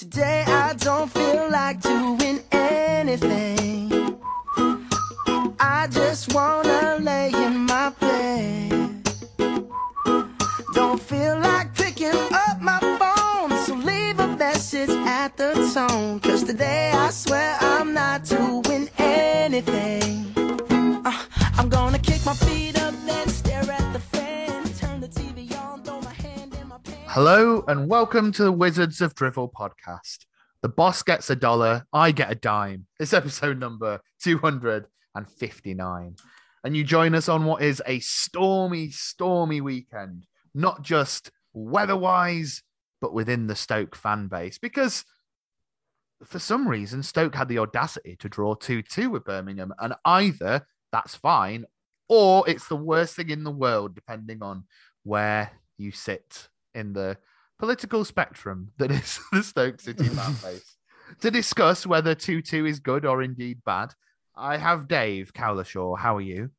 Today I don't feel like doing anything. I just wanna lay in my bed. Don't feel like picking up my phone, so leave a message at the tone. Cause today I swear I'm not doing anything. Hello and welcome to the Wizards of Drivel podcast. The boss gets a dollar, I get a dime. It's episode number 259. And you join us on what is a stormy, stormy weekend, not just weather wise, but within the Stoke fan base. Because for some reason, Stoke had the audacity to draw 2 2 with Birmingham. And either that's fine, or it's the worst thing in the world, depending on where you sit in the political spectrum that is the Stoke City fan base. To discuss whether 2 2 is good or indeed bad, I have Dave Cowlishaw. How are you?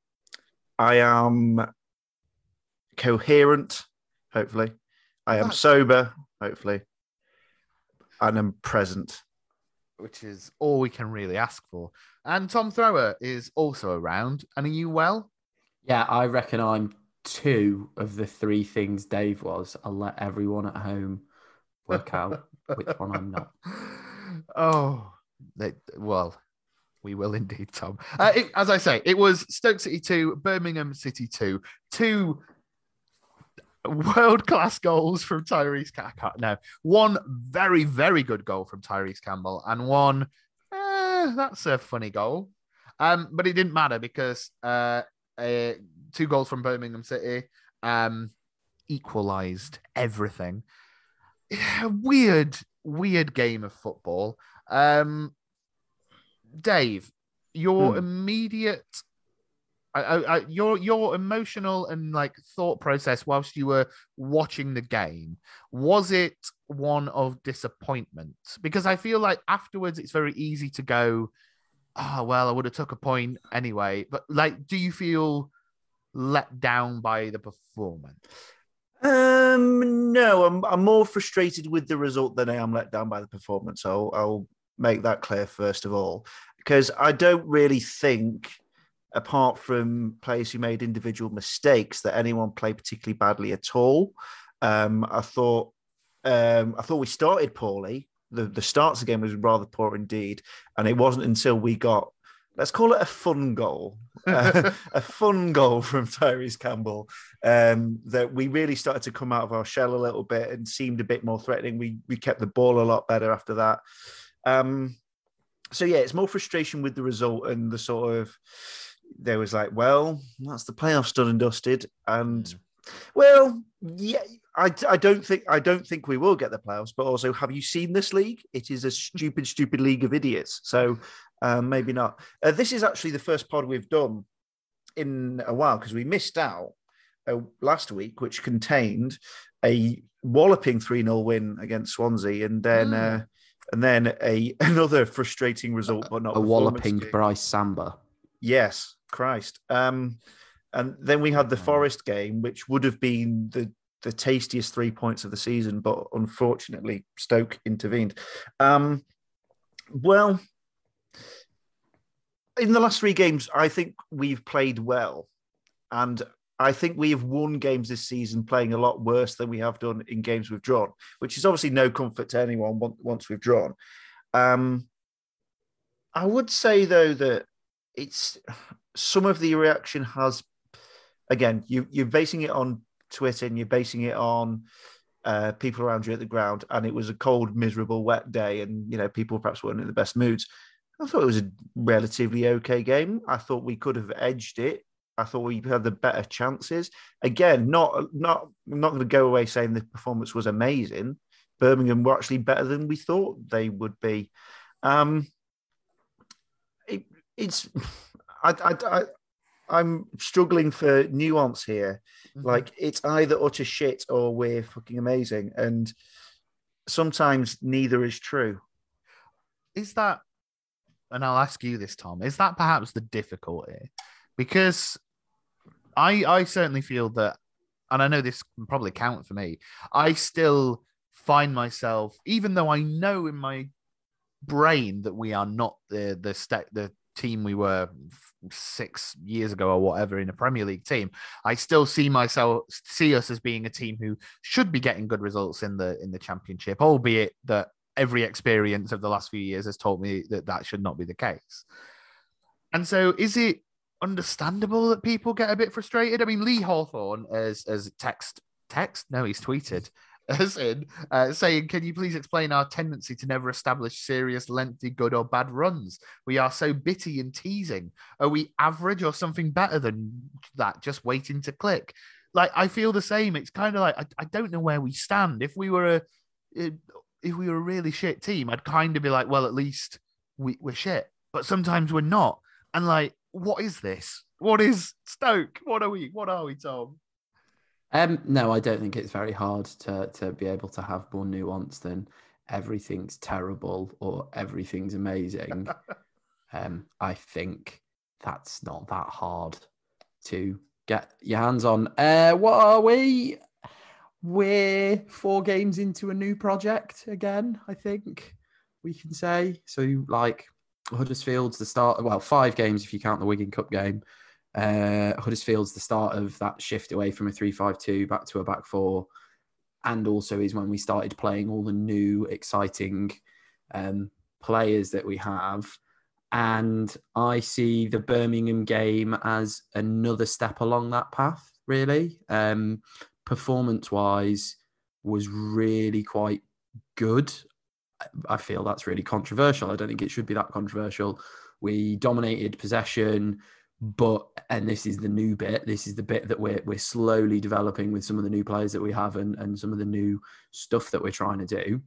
I am coherent, hopefully. I am That's- sober, hopefully. And I'm present. Which is all we can really ask for. And Tom Thrower is also around. And are you well? Yeah, I reckon I'm two of the three things Dave was. I'll let everyone at home work out which one I'm not. Oh, they, well, we will indeed, Tom. Uh, it, as I say, it was Stoke City 2, Birmingham City 2. Two world class goals from Tyrese Campbell. No, one very, very good goal from Tyrese Campbell, and one, eh, that's a funny goal. Um, but it didn't matter because uh, uh, two goals from Birmingham City um, equalized everything. Weird, weird game of football. Um, Dave, your Hmm. immediate, I, I, I, your your emotional and like thought process whilst you were watching the game was it one of disappointment? Because I feel like afterwards it's very easy to go, oh well, I would have took a point anyway. But like, do you feel let down by the performance? Um, no, I'm I'm more frustrated with the result than I am let down by the performance. I'll I'll make that clear first of all, because I don't really think, apart from players who made individual mistakes, that anyone played particularly badly at all. Um, I thought um, I thought we started poorly. The the start of the game was rather poor indeed, and it wasn't until we got let's call it a fun goal, uh, a fun goal from Tyrese Campbell um, that we really started to come out of our shell a little bit and seemed a bit more threatening. We we kept the ball a lot better after that. Um, so yeah, it's more frustration with the result and the sort of there was like, well, that's the playoffs done and dusted, and well, yeah. I, I don't think I don't think we will get the playoffs, but also have you seen this league? It is a stupid, stupid league of idiots. So um, maybe not. Uh, this is actually the first pod we've done in a while because we missed out uh, last week, which contained a walloping 3 0 win against Swansea and then Mm. uh, and then a another frustrating result, but not A walloping. Brice Samba. Yes, Christ. Um, and then we had the. Forest game, which would have been the the tastiest three points of the season, but unfortunately Stoke intervened. Um, well, in the last three games, I think we've played well, and I think we have won games this season playing a lot worse than we have done in games we've drawn, which is obviously no comfort to anyone once we've drawn. Um, I would say though that it's some of the reaction has again you you're basing it on Twitter and you're basing it on uh, people around you at the ground, and it was a cold, miserable, wet day, and you know people perhaps weren't in the best moods. I thought it was a relatively okay game. I thought we could have edged it. I thought we had the better chances. Again, not not I'm not going to go away saying the performance was amazing. Birmingham were actually better than we thought they would be. Um, it, it's I, I, I I'm struggling for nuance here. Mm-hmm. Like it's either utter shit or we're fucking amazing, and sometimes neither is true. is that and i'll ask you this tom is that perhaps the difficulty? Because i i certainly feel that and i know this can probably count for me i still find myself, even though I know in my brain that we are not the the st- the team we were six years ago or whatever in a Premier League team, I still see myself see us as being a team who should be getting good results in the in the championship, albeit that every experience of the last few years has taught me that that should not be the case. And so, is it understandable that people get a bit frustrated? I mean, Lee Hawthorne as as text text no, he's tweeted as in uh, saying, Can you please explain our tendency to never establish serious, lengthy, good or bad runs? We are so bitty and teasing. Are we average or something better than that, just waiting to click? Like, I feel the same. It's kind of like, I, I don't know where we stand. If we were a, if we were a really shit team, I'd kind of be like, well, at least we, we're shit. But sometimes we're not. And like, what is this? What is Stoke? What are we? What are we, Tom? Um, no, I don't think it's very hard to to be able to have more nuance than everything's terrible or everything's amazing. um, I think that's not that hard to get your hands on. Uh, what are we? We're four games into a new project again. I think we can say so. Like Huddersfield's the start. Well, five games if you count the Wigan Cup game. Uh, Huddersfield's the start of that shift away from a 3 5 2 back to a back four. And also is when we started playing all the new, exciting um, players that we have. And I see the Birmingham game as another step along that path, really. Um, Performance wise, was really quite good. I feel that's really controversial. I don't think it should be that controversial. We dominated possession but and this is the new bit this is the bit that we're, we're slowly developing with some of the new players that we have and, and some of the new stuff that we're trying to do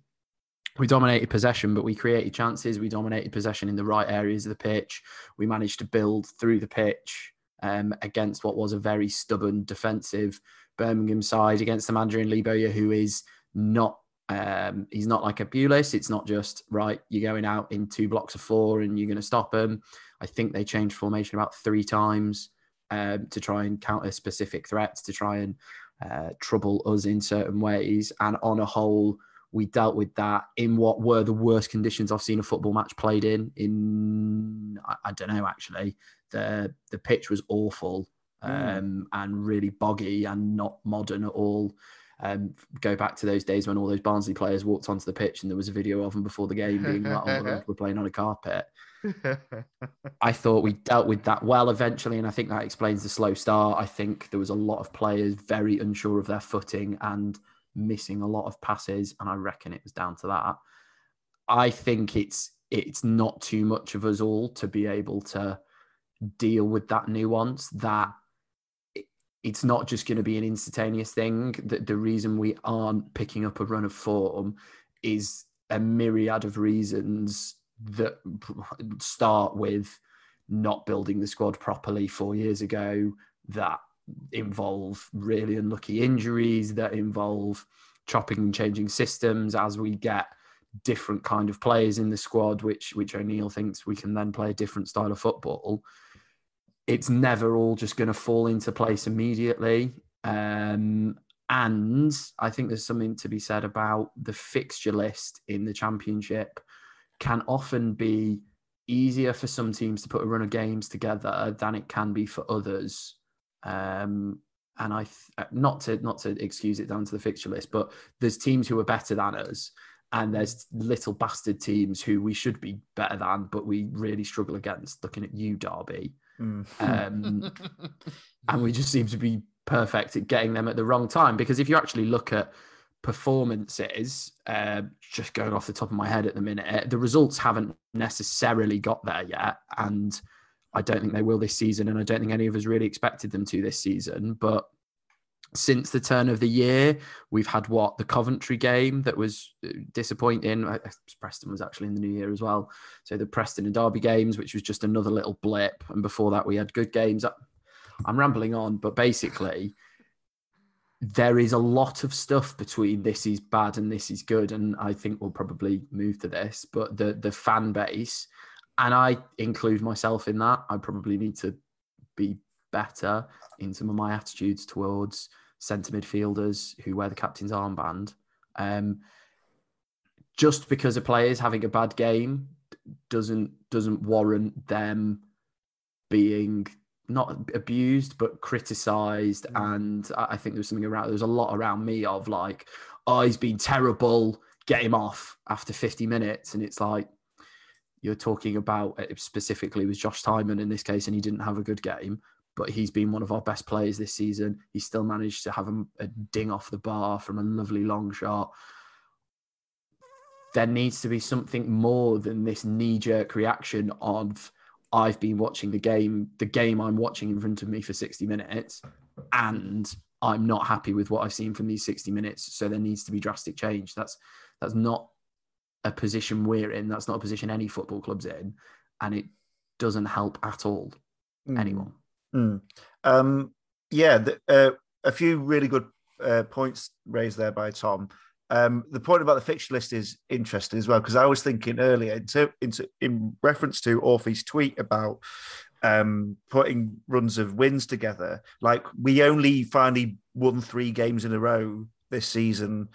we dominated possession but we created chances we dominated possession in the right areas of the pitch we managed to build through the pitch um, against what was a very stubborn defensive birmingham side against the manager in Lee Bowyer who is not um, he's not like a Pulis. It's not just right. You're going out in two blocks of four and you're going to stop them. I think they changed formation about three times um, to try and counter specific threats, to try and uh, trouble us in certain ways. And on a whole, we dealt with that in what were the worst conditions I've seen a football match played in. In I, I don't know actually, the the pitch was awful. Um, mm. and really boggy and not modern at all. Um, go back to those days when all those Barnsley players walked onto the pitch and there was a video of them before the game being like, "Oh, we're playing on a carpet." I thought we dealt with that well eventually, and I think that explains the slow start. I think there was a lot of players very unsure of their footing and missing a lot of passes, and I reckon it was down to that. I think it's it's not too much of us all to be able to deal with that nuance that it's not just going to be an instantaneous thing that the reason we aren't picking up a run of form is a myriad of reasons that start with not building the squad properly four years ago that involve really unlucky injuries that involve chopping and changing systems as we get different kind of players in the squad which which O'Neill thinks we can then play a different style of football it's never all just going to fall into place immediately um, and I think there's something to be said about the fixture list in the championship can often be easier for some teams to put a run of games together than it can be for others. Um, and I th- not to not to excuse it down to the fixture list, but there's teams who are better than us, and there's little bastard teams who we should be better than, but we really struggle against. Looking at you, Derby, mm. um, and we just seem to be perfect at getting them at the wrong time. Because if you actually look at performances, uh, just going off the top of my head at the minute, the results haven't necessarily got there yet. And I don't think they will this season. And I don't think any of us really expected them to this season. But since the turn of the year, we've had what the Coventry game that was uh, disappointing. Preston was actually in the new year as well. So the Preston and Derby games, which was just another little blip. And before that, we had good games. I'm rambling on, but basically, there is a lot of stuff between this is bad and this is good, and I think we'll probably move to this. But the the fan base, and I include myself in that, I probably need to be better in some of my attitudes towards centre midfielders who wear the captain's armband. Um, just because a player is having a bad game doesn't doesn't warrant them being not abused but criticized Mm. and I I think there's something around there's a lot around me of like oh he's been terrible get him off after 50 minutes and it's like you're talking about it specifically with Josh Tymon in this case and he didn't have a good game but he's been one of our best players this season he still managed to have a, a ding off the bar from a lovely long shot there needs to be something more than this knee-jerk reaction of I've been watching the game, the game I'm watching in front of me for 60 minutes, and I'm not happy with what I've seen from these 60 minutes. So there needs to be drastic change. That's that's not a position we're in. That's not a position any football club's in, and it doesn't help at all Mm. anyone. Mm. Um, yeah, the, uh, a few really good uh, points raised there by Tom. Um, the point about the fixture list is interesting as well because I was thinking earlier into, into in reference to Orphe's tweet about um, putting runs of wins together. Like we only finally won three games in a row this season.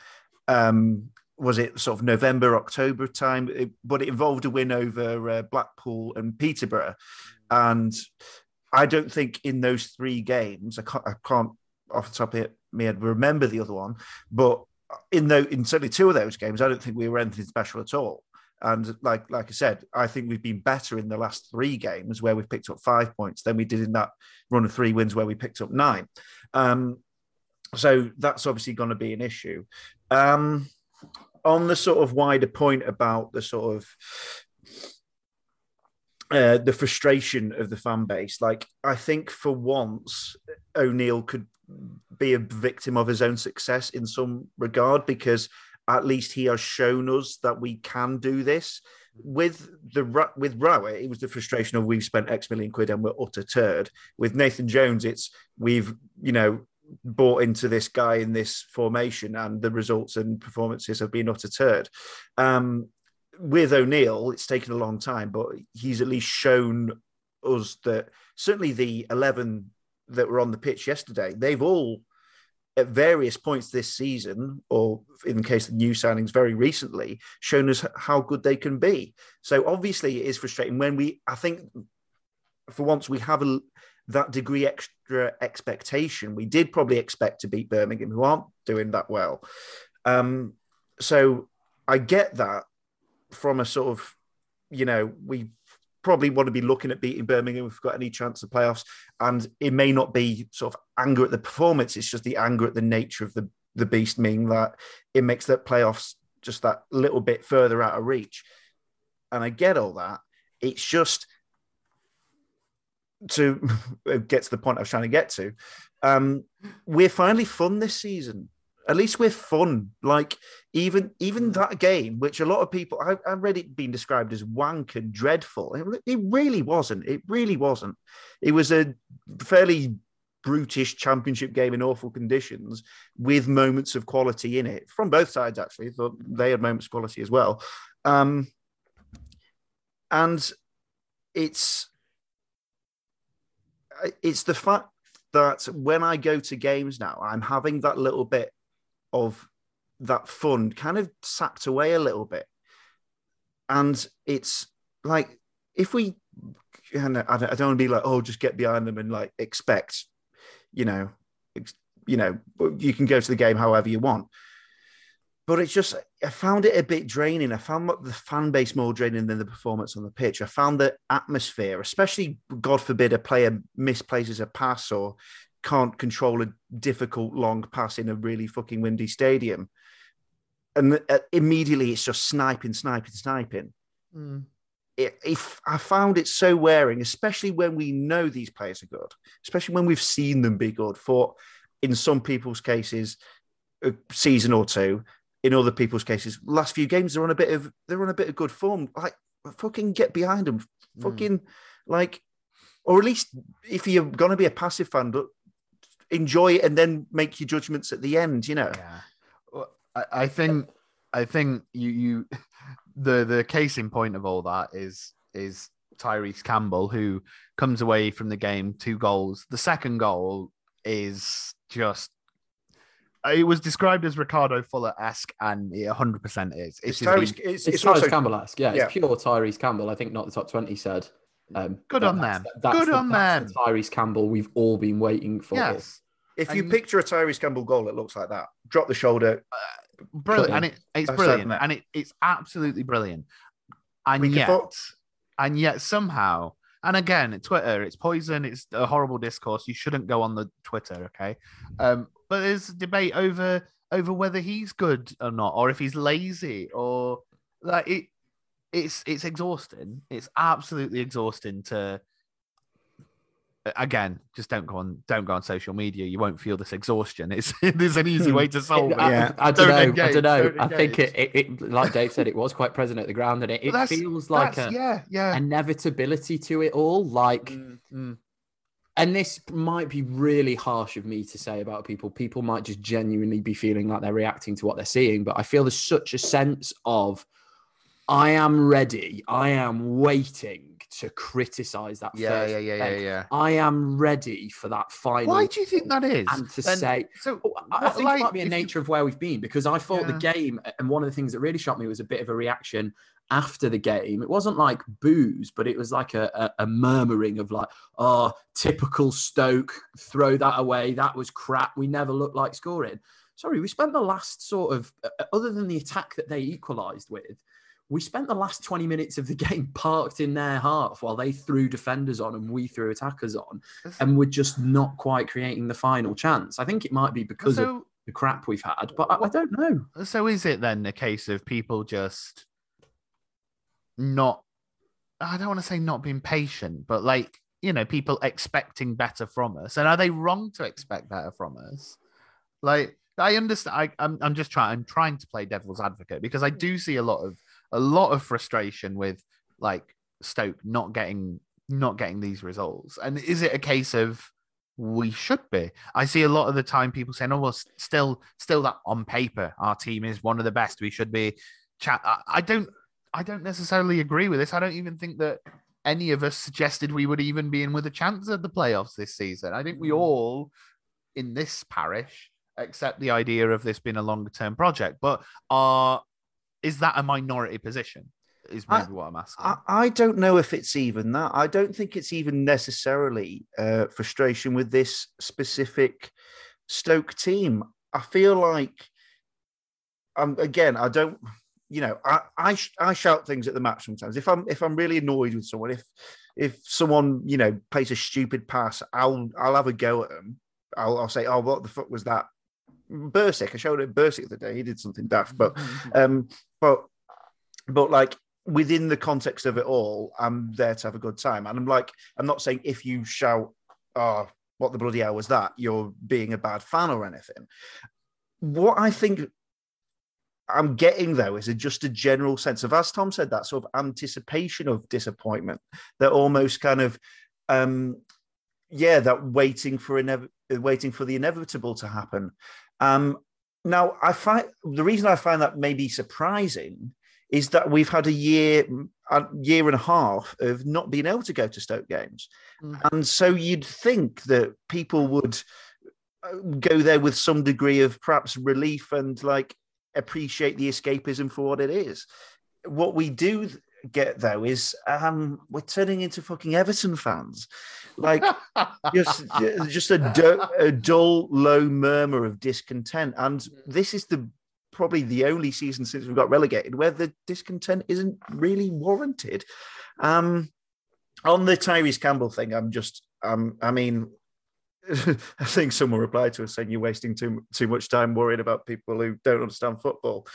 Um, was it sort of November, October time? It- but it involved a win over uh, Blackpool and Peterborough, and I don't think in those three games, I can't, I can't off the top of my head remember the other one, but in in certainly two of those games, I don't think we were anything special at all. And like like I said, I think we've been better in the last three games where we've picked up five points than we did in that run of three wins where we picked up nine. Um, so that's obviously going to be an issue. Um, on the sort of wider point about the sort of uh, the frustration of the fan base. Like, I think for once, O'Neill could be a victim of his own success in some regard because at least he has shown us that we can do this. With the with Rowett, it was the frustration of we've spent X million quid and we're utter turd. With Nathan Jones, it's we've you know bought into this guy in this formation and the results and performances have been utter turd. Um, with O'Neill, it's taken a long time, but he's at least shown us that certainly the 11 that were on the pitch yesterday, they've all at various points this season, or in the case of new signings very recently, shown us how good they can be. So obviously it is frustrating when we, I think for once we have a, that degree extra expectation. We did probably expect to beat Birmingham, who aren't doing that well. Um, so I get that from a sort of, you know, we probably want to be looking at beating Birmingham if we've got any chance of playoffs. And it may not be sort of anger at the performance, it's just the anger at the nature of the, the beast, meaning that it makes that playoffs just that little bit further out of reach. And I get all that. It's just to get to the point I was trying to get to. Um, we're finally fun this season at least we're fun. Like even even that game, which a lot of people I, I read it being described as wank and dreadful. It, it really wasn't. It really wasn't. It was a fairly brutish championship game in awful conditions with moments of quality in it from both sides. Actually, thought they had moments of quality as well. Um, and it's it's the fact that when I go to games now, I'm having that little bit of that fun kind of sapped away a little bit. And it's like, if we, and I don't, want to be like, oh, just get behind them and like expect, you know, ex, you know, you can go to the game however you want. But it's just, I found it a bit draining. I found the fan base more draining than the performance on the pitch. I found the atmosphere, especially, God forbid, a player misplaces a pass or can't control a difficult long pass in a really fucking windy stadium. And uh, immediately it's just sniping, sniping, sniping. Mm. It, if I found it so wearing, especially when we know these players are good, especially when we've seen them be good for, in some people's cases, a season or two. In other people's cases, last few games they're on a bit of they're on a bit of good form. Like fucking get behind them, mm. fucking like, or at least if you're gonna be a passive fan, enjoy it and then make your judgments at the end. You know. Yeah. I, I think I think you you the the case in point of all that is is Tyrese Campbell who comes away from the game two goals. The second goal is just uh, it was described as Ricardo Fuller esque, and it 100 percent is. It's, It's, Tyrese, been- it's, It's, it's Tyrese also Campbell-esque. Yeah, yeah. it's pure Tyrese Campbell. I think not the top twenty said. Um, Good on that's- them. That's Good the, on that's the them. Tyrese Campbell we've all been waiting for. yes, if you picture a Tyrese Campbell goal, it looks like that. Drop the shoulder. brilliant, and it, it's I've said brilliant, and it, it's absolutely brilliant. And We yet, fo- and yet somehow, and again, Twitter, it's poison. It's a horrible discourse. You shouldn't go on the Twitter, okay? Um, but there's debate over over whether he's good or not, or if he's lazy, or like it. It's it's exhausting. It's absolutely exhausting to. Again, just don't go on. Don't go on social media. You won't feel this exhaustion. It's there's an easy way to solve it. I, Yeah. I, don't Don't know. I don't know. don't I think it, it, it, like Dave said, it was quite present at the ground, and it, it feels like a yeah, yeah. inevitability to it all. Like, Mm, mm. and this might be really harsh of me to say about people. People might just genuinely be feeling like they're reacting to what they're seeing, but I feel there's such a sense of I am ready. I am waiting to criticize that. Yeah, first yeah, yeah, yeah, yeah. I am ready for that final. Why do you think that is? and to And say, so. Oh, I what, think like, it might be a if you- nature of where we've been because I thought the game, and one of the things that really shocked me was a bit of a reaction after the game. It wasn't like booze, but it was like a, a, a murmuring of like, oh, typical Stoke, throw that away. That was crap. We never looked like scoring. Sorry, we spent the last sort of, uh, other than the attack that they equalised with, we spent the last 20 minutes of the game parked in their half while they threw defenders on and we threw attackers on and we're just not quite creating the final chance. I think it might be because of the crap we've had, but I, I don't know. so is it then a case of people just not? I don't want to say not being patient, but like you know, people expecting better from us, and are they wrong to expect better from us? Like I understand. I, I'm I'm just trying. I'm trying to play devil's advocate because I do see a lot of a lot of frustration with like Stoke not getting not getting these results. And is it a case of we should be? I see a lot of the time people saying, "Oh, well, still, still that on paper, our team is one of the best. We should be." Chat. I, don't. I don't necessarily agree with this. I don't even think that any of us suggested we would even be in with a chance at the playoffs this season. I think we mm. all, in this parish, accept the idea of this being a longer term project. But are is that a minority position? Is I- maybe what I'm asking. I, I don't know if it's even that. I don't think it's even necessarily uh, frustration with this specific Stoke team. I feel like, um, again, I don't. You know, I, I sh- I shout things at the match sometimes. If I'm if I'm really annoyed with someone, if if someone you know plays a stupid pass, I'll I'll have a go at them. I'll, I'll say, oh, what the fuck was that? Bursik. I showed it Bursik the day. He did something daft, but um, but but like within the context of it all, I'm there to have a good time. And I'm like, I'm not saying if you shout, oh, what the bloody hell was that? You're being a bad fan or anything. What I think I'm getting though is a, just a general sense of, as Tom said, that sort of anticipation of disappointment, that almost kind of, um, yeah, that waiting for inev- waiting for the inevitable to happen. Um, now, I find the reason I find that maybe surprising is that we've had a year, a year and a half of not being able to go to Stoke games, Mm. and so you'd think that people would uh, go there with some degree of perhaps relief and like appreciate the escapism for what it is. What we do get though is um, we're turning into fucking Everton fans, like just just a, du- a dull, low murmur of discontent. And this is the probably the only season since we got relegated where the discontent isn't really warranted. Um, on the Tyrese Campbell thing, I'm just, um, I mean, I think someone replied to us saying you're wasting too too much time worrying about people who don't understand football.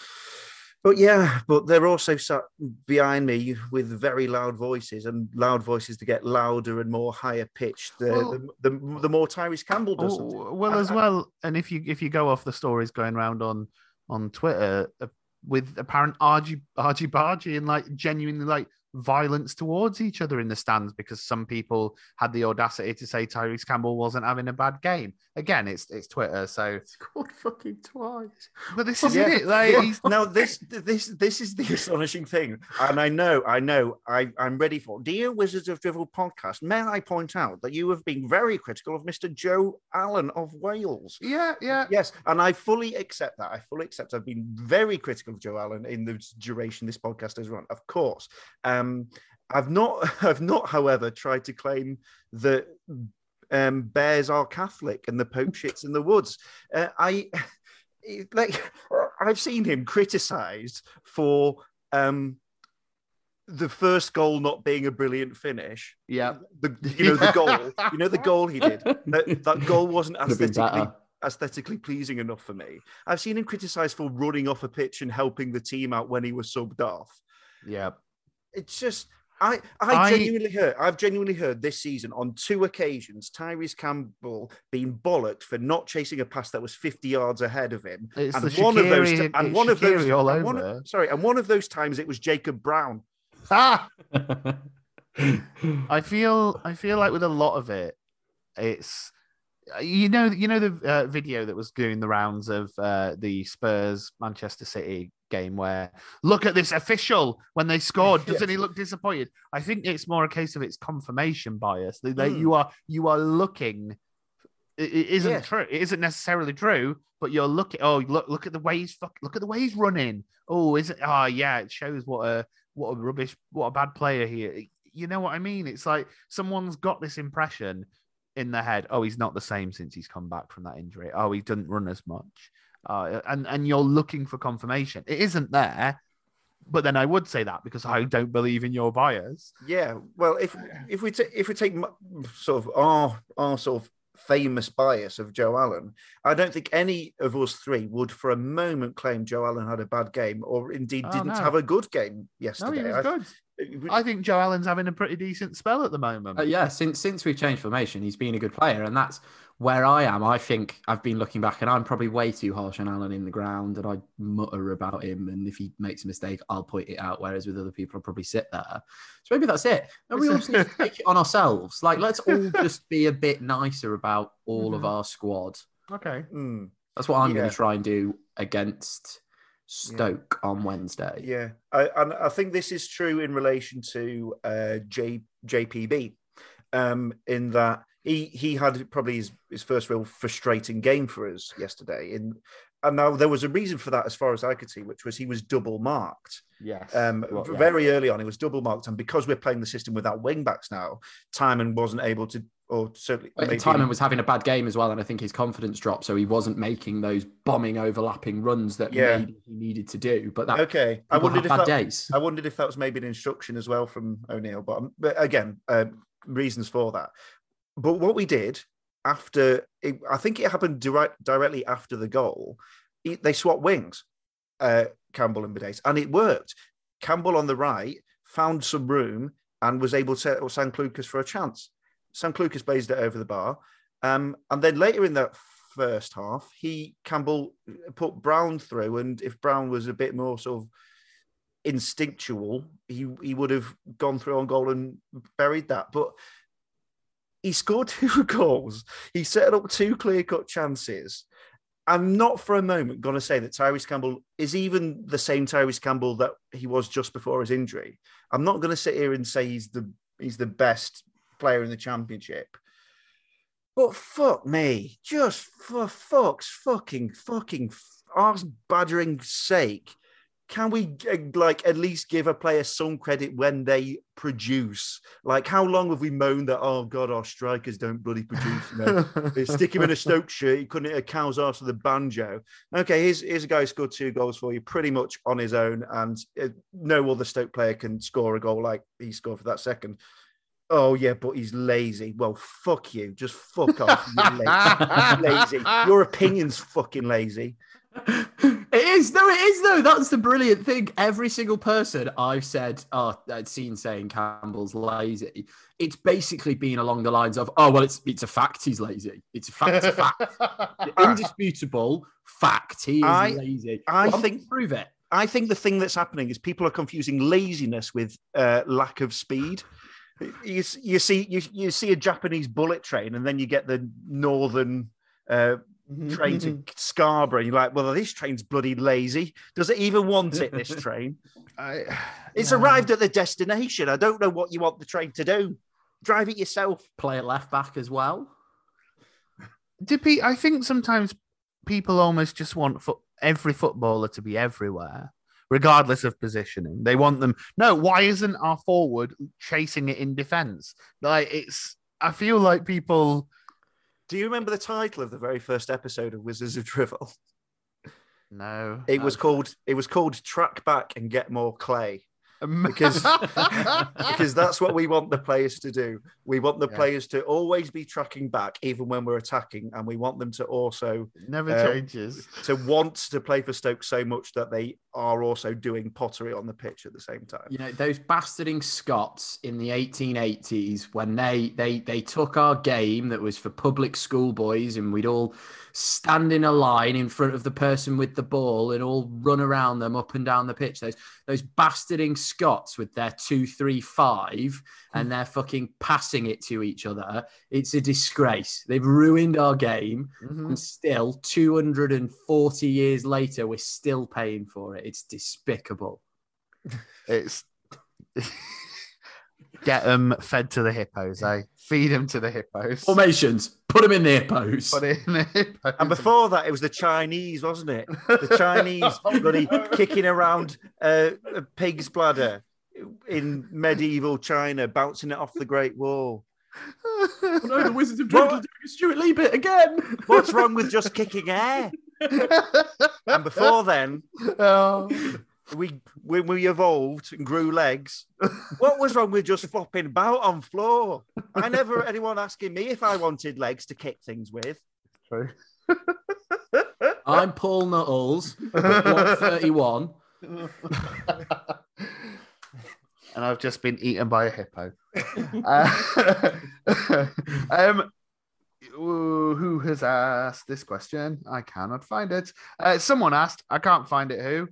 But yeah, but they're also sat behind me with very loud voices, and loud voices to get louder and more higher pitched. The, Well- the, the, the more Tyrese Campbell does. Oh, well, as well, and if you if you go off the stories going around on on Twitter uh, with apparent argy argy bargy and like genuinely like violence towards each other in the stands because some people had the audacity to say Tyrese Campbell wasn't having a bad game. Again, it's it's Twitter, so Scored fucking twice. but this is Yeah, it. Like, yeah. he's- Now this this this is the astonishing thing, and I know I know I I'm ready for. Dear Wizards of Drivel podcast, may I point out that you have been very critical of Mr. Joe Allen of Wales. yeah, yeah. Yes, and I fully accept that. I fully accept. I've been very critical of Joe Allen in the duration this podcast has run. Of course, um, I've not. I've not, however, tried to claim that um, bears are Catholic and the Pope shits in the woods. Uh, I like. I've seen him criticised for um, the first goal not being a brilliant finish. Yeah. The you know the goal. You know the goal he did. That, that goal wasn't Could have been aesthetically aesthetically pleasing enough for me. I've seen him criticised for running off a pitch and helping the team out when he was subbed off. Yeah. It's just I I, I- genuinely heard I've genuinely heard this season on two occasions Tyrese Campbell being bollocked for not chasing a pass that was 50 yards ahead of him. It's and the one of those Shaqiri- and one of those all and one- over. sorry, and one of those times it was Jacob Brown. Ah! I feel I feel like with a lot of it, it's you know you know the uh, video that was doing the rounds of uh, the Spurs Manchester City game where look at this official when they scored doesn't he look disappointed? I think it's more a case of it's confirmation bias that that Mm. you are you are looking. It, it isn't Yeah. true. It isn't necessarily true, but you're looking. Oh, look! Look at the way he's fuck, Look at the way he's running. Oh, is it? Oh, yeah. It shows what a what a rubbish, what a bad player he is. You know what I mean? It's like someone's got this impression in their head. Oh, he's not the same since he's come back from that injury. Oh, he doesn't run as much. Uh, and and you're looking for confirmation. It isn't there. But then I would say that because I don't believe in your bias. Yeah, well, if if we ta- if we take m- sort of our our sort of famous bias of Joe Allen, I don't think any of us three would for a moment claim Joe Allen had a bad game or indeed Oh, didn't no. have a good game No, yesterday. he was I- good. I think Joe Allen's having a pretty decent spell at the moment. Uh, yeah, since since we've changed formation, he's been a good player, and that's where I am. I think I've been looking back, and I'm probably way too harsh on Alan in the ground, and I mutter about him, and if he makes a mistake, I'll point it out. Whereas with other people, I'll probably sit there. So maybe that's it. And we all just need to take it on ourselves. Like, let's all just be a bit nicer about all of Mhm. our squad. okay. Mm, That's what I'm going to try and do against Stoke on Wednesday. yeah, I, and I think this is true in relation to uh, J, JPB, um, in that he he had probably his, his first real frustrating game for us yesterday. In and now there was a reason for that, as far as I could see, which was he was double marked. Yes. Um, Well, yeah. very early on, he was double marked, and because we're playing the system without wing backs now, Tymon wasn't able to, or certainly maybe- Tymon was having a bad game as well, and I think his confidence dropped, so he wasn't making those bombing, overlapping runs that Yeah. maybe he needed to do. But that okay. I wondered if bad that, days. I wondered if that was maybe an instruction as well from O'Neill, but, but again, uh, reasons for that. But what we did after, it, I think it happened direct, directly after the goal. he- they swapped wings, uh, Campbell and Bidace, and it worked. Campbell on the right found some room and was able to set up Sam Clucas for a chance. Sam Clucas blazed it over the bar, um, and then later in that first half, he Campbell put Brown through, and if Brown was a bit more sort of instinctual, he he would have gone through on goal and buried that. But he scored two goals. He set up two clear cut chances. I'm not for a moment going to say that Tyrese Campbell is even the same Tyrese Campbell that he was just before his injury. I'm not going to sit here and say he's the he's the best player in the championship. But fuck me, just for fuck's fucking fucking arse badgering sake, can we like at least give a player some credit when they produce? Like, how long have we moaned that? Oh god, our strikers don't bloody produce. You know, stick him in a Stoke shirt. He couldn't hit a cow's arse with a banjo. Okay, here's here's a guy who scored two goals for you, pretty much on his own, and uh, no other Stoke player can score a goal like he scored for that second. Oh yeah, but he's lazy. Well, fuck you. Just fuck off. You lazy. lazy. Your opinion's fucking lazy. Is no, it is though. That's the brilliant thing. Every single person I've said, oh, I'd seen saying Campbell's lazy. It's basically been along the lines of, oh well, it's it's a fact he's lazy. It's a fact, it's a fact, indisputable fact. He is I- lazy. I Well, think- prove it. I think the thing that's happening is people are confusing laziness with uh, lack of speed. You, you see you, you see a Japanese bullet train, and then you get the northern uh, Mm-hmm, train to mm-hmm. Scarborough. And you're like, well, this train's bloody lazy. Does it even want it? This train. I, It's yeah. arrived at the destination. I don't know what you want the train to do. Drive it yourself. Play at left back as well. Do pe- I think sometimes people almost just want fo- every footballer to be everywhere, regardless of positioning. They want them. No, why isn't our forward chasing it in defence? Like it's. I feel like people. Do you remember the title of the very first episode of Wizards of Drivel? No, It was called it was called Track Back and Get More Clay. Because- because that's what we want the players to do. We want the Yeah. players to always be tracking back, even when we're attacking, and we want them to also It never Uh, changes. to want to play for Stoke so much that they are also doing pottery on the pitch at the same time. You know those bastarding Scots in the 1880s when they they they took our game that was for public school boys and we'd all stand in a line in front of the person with the ball and all run around them up and down the pitch. Those those bastarding Scots with their two three five and they're fucking passing it to each other. It's a disgrace. They've ruined our game. Mhm. And still, 240 years later, we're still paying for it. It's despicable. It's get them fed to the hippos, eh? Feed them to the hippos. Formations, put them in the hippos. Put it in the hippos. And before that, it was the Chinese, wasn't it? The Chinese Oh, bloody no. kicking around uh, a pig's bladder in medieval China, bouncing it off the Great Wall. Oh no, the Wizards of What? Drivel are doing a Stewart Lee bit again. What's wrong with just kicking air? And before then, Oh. We when we evolved and grew legs, what was wrong with just flopping about on floor? I never had anyone asking me if I wanted legs to kick things with. True. I'm Paul Nuttles, 131. and I've just been eaten by a hippo. Uh, um, ooh, who has asked this question? I cannot find it. Uh, someone asked. I can't find it. Who?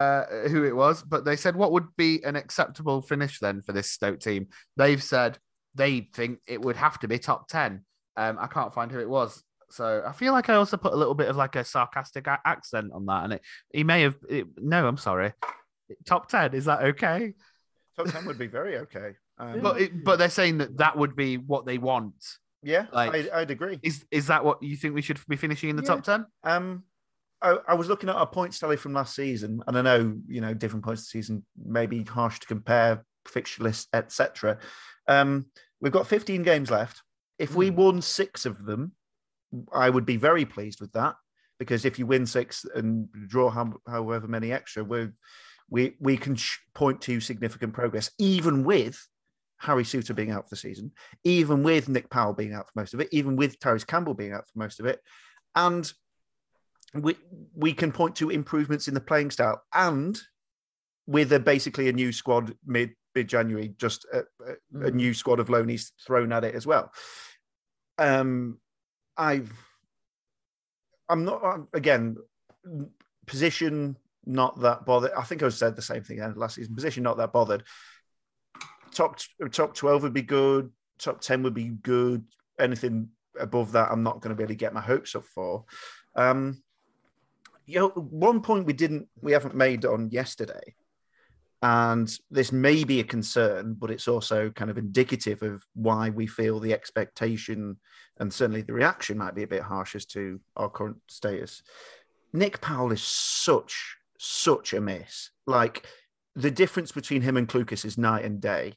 Uh, who it was? But they said, "What would be an acceptable finish then for this Stoke team?" They've said they think it would have to be top ten. Um, I can't find who it was. So I feel like I also put a little bit of like a sarcastic a- accent on that, and it he may have. It, no, I'm sorry. Top ten is that okay? Top 10 would be very okay. Um, But it, but they're saying that that would be what they want. yeah, like- I, I'd agree. Is is that what you think we should be finishing in the Yeah. top ten? Um, I, I was looking at our points tally from last season, and I know you know different points of the season may be harsh to compare fixture list, etc. Um, we've got 15 games left. If we won six of them, I would be very pleased with that because if you win six and draw how, however many extra, we we we can sh- point to significant progress, even with Harry Souttar being out for the season, even with Nick Powell being out for most of it, even with Tyrese Campbell being out for most of it, and we we can point to improvements in the playing style and with a basically a new squad mid mid January, just a, a, a new squad of loanies thrown at it as well. Um, I've I'm not I'm- again position not that bothered. I think I said the same thing end last season. Position not that bothered. Top top twelve would be good. Top ten would be good. Anything above that, I'm not going to really get my hopes up for. Um, you know, one point we didn't, we haven't made on yesterday, and this may be a concern, but it's also kind of indicative of why we feel the expectation and certainly the reaction might be a bit harsh as to our current status. Nick Powell is such, such a miss. Like the difference between him and Clucas is night and day.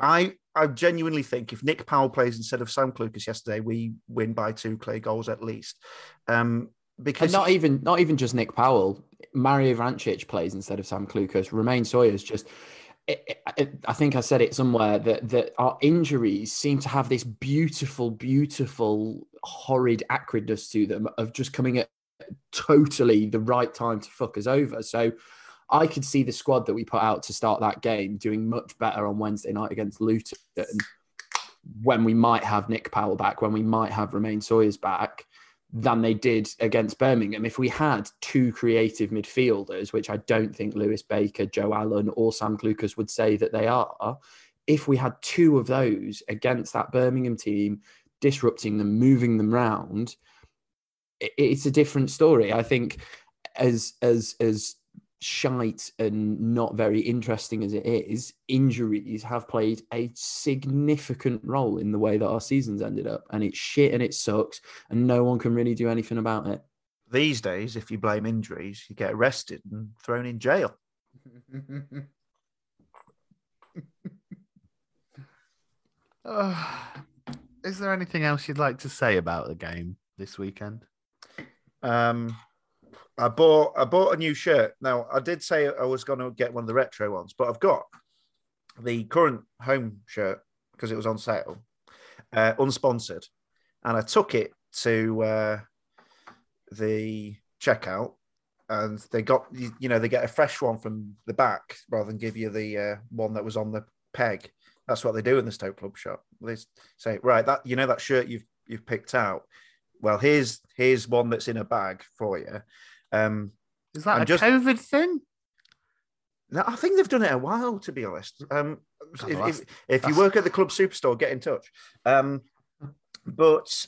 I I genuinely think if Nick Powell plays instead of Sam Clucas yesterday, we win by two clear goals at least. Um, because And not even not even just Nick Powell. Mario Vrancic plays instead of Sam Clucas. Romaine Sawyers just. I think I said it somewhere that that our injuries seem to have this beautiful, beautiful, horrid acridness to them of just coming at totally the right time to fuck us over. So I could see the squad that we put out to start that game doing much better on Wednesday night against Luton when we might have Nick Powell back, when we might have Romaine Sawyers back than they did against Birmingham. If we had two creative midfielders, which I don't think Lewis Baker, Joe Allen, or Sam Clucas would say that they are, if we had two of those against that Birmingham team, disrupting them, moving them round, it's a different story. I think as as as shite and not very interesting as it is, injuries have played a significant role in the way that our seasons ended up. And it's shit and it sucks, and no one can really do anything about it. These days, if you blame injuries, you get arrested and thrown in jail. Uh, is there anything else you'd like to say about the game this weekend? Um, I bought I bought a new shirt. Now I did say I was going to get one of the retro ones, but I've got the current home shirt because it was on sale, uh, unsponsored, and I took it to uh, the checkout, and they got you know they get a fresh one from the back rather than give you the uh, one that was on the peg. That's what they do in the Stoke Club shop. They say, right, that you know that shirt you've you've picked out. Well, here's here's one that's in a bag for you. Um, Is that I'm a just- COVID thing? no, I think they've done it a while, to be honest. Um, if, if, if you work at the club superstore, get in touch. Um, but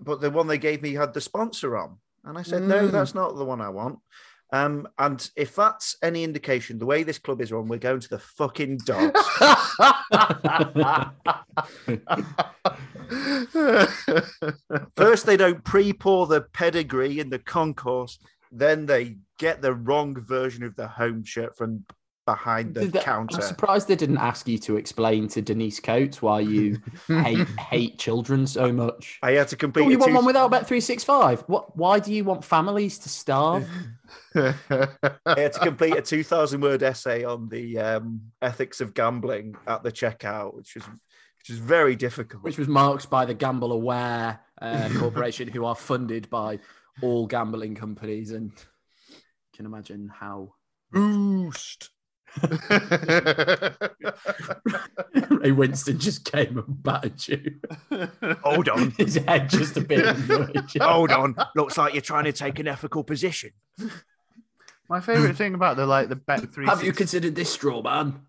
but the one they gave me had the sponsor on, and I said, no, Mm. that's not the one I want. Um, and if that's any indication, the way this club is run, we're going to the fucking dogs. First, they don't pre-pour the pedigree in the concourse, then they get the wrong version of the home shirt from behind the Did they- counter. I'm surprised they didn't ask you to explain to Denise Coates why you hate hate children so much. I had to complete. Oh, you a want two- one without Bet three six five? What? Why do you want families to starve? I had to complete a 2,000 word essay on the um, ethics of gambling at the checkout, which was which is very difficult. Which was marked by the Gamble Aware uh, Corporation, who are funded by all gambling companies, and you can imagine how boost. Ray Winstone just came and battered you. Hold on. His head just a bit. Hold on. Looks like you're trying to take an ethical position. My favorite thing about the like the bet three. Have you considered this straw man?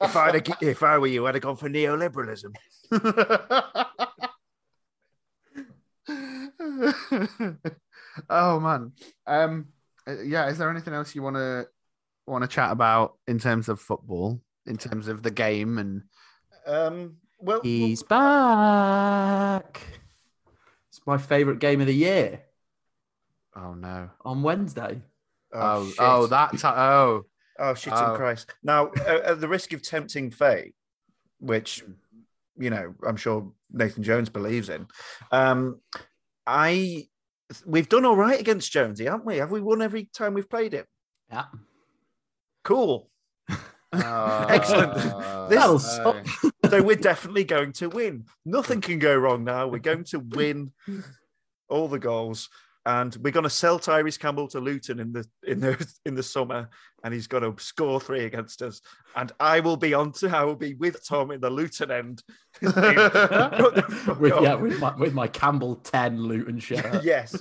If I if I were you, I'd have gone for neoliberalism. oh man. Um. Uh, Yeah. Is there anything else you want to want to chat about in terms of football, in terms of the game and Um. Well, He's back. It's my favourite game of the year oh no. on Wednesday. Oh shit. oh, that's oh. Oh, shit Oh. in Christ. Now, uh, at the risk of tempting fate, which, you know, I'm sure Nathan Jones believes in, um, I we've done all right against Jonesy, haven't we? Have we won every time we've played him? Yeah. Cool. Uh, Excellent. This- That'll uh, suck. So we're definitely going to win. Nothing can go wrong now. We're going to win all the goals. And we're going to sell Tyrese Campbell to Luton in the in the in the summer, and he's going to score three against us. And I will be on to I will be with Tom in the Luton end. with, yeah, with my, with my Campbell 10 Luton shirt. yes,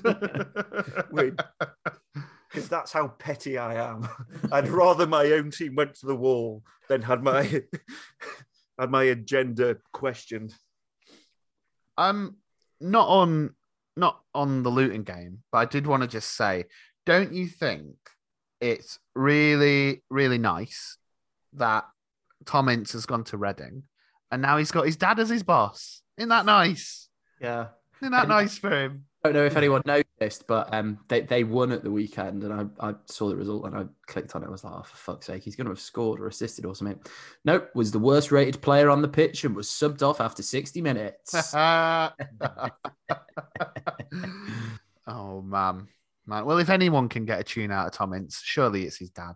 because that's how petty I am. I'd rather my own team went to the wall than had my had my agenda questioned. I'm not on not on the Luton game, but I did want to just say, don't you think it's really really nice that Tom Ince has gone to Reading, and now he's got his dad as his boss? Isn't that nice? Yeah. Isn't that And- nice for him? I don't know if anyone noticed, but um, they, they won at the weekend, and I, I saw the result and I clicked on it. I was like, oh, for fuck's sake, he's going to have scored or assisted or something. Nope, was the worst rated player on the pitch and was subbed off after 60 minutes. oh man, man. Well, if anyone can get a tune out of Tom Ince, surely it's his dad.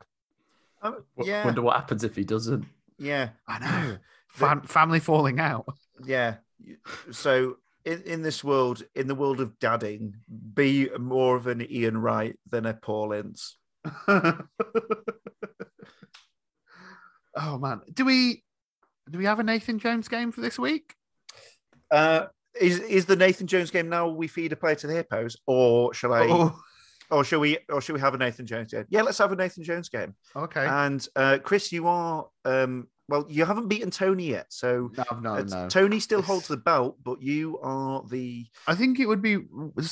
Um, yeah, Wonder what happens if he doesn't. yeah. I know. Fam- family falling out. Yeah. So in, in this world, in the world of dadding, be more of an Ian Wright than a Paul Ince. oh man, do we do we have a Nathan Jones game for this week? Uh, is is the Nathan Jones game now? We feed a player to the hippos, or shall I? Oh, Or shall we? Or shall we have a Nathan Jones game? Yeah, let's have a Nathan Jones game. okay. And uh, Chris, you are um, well. You haven't beaten Tony yet, so no, no, uh, no. Tony still It's- holds the belt, but you are the. I think it would be.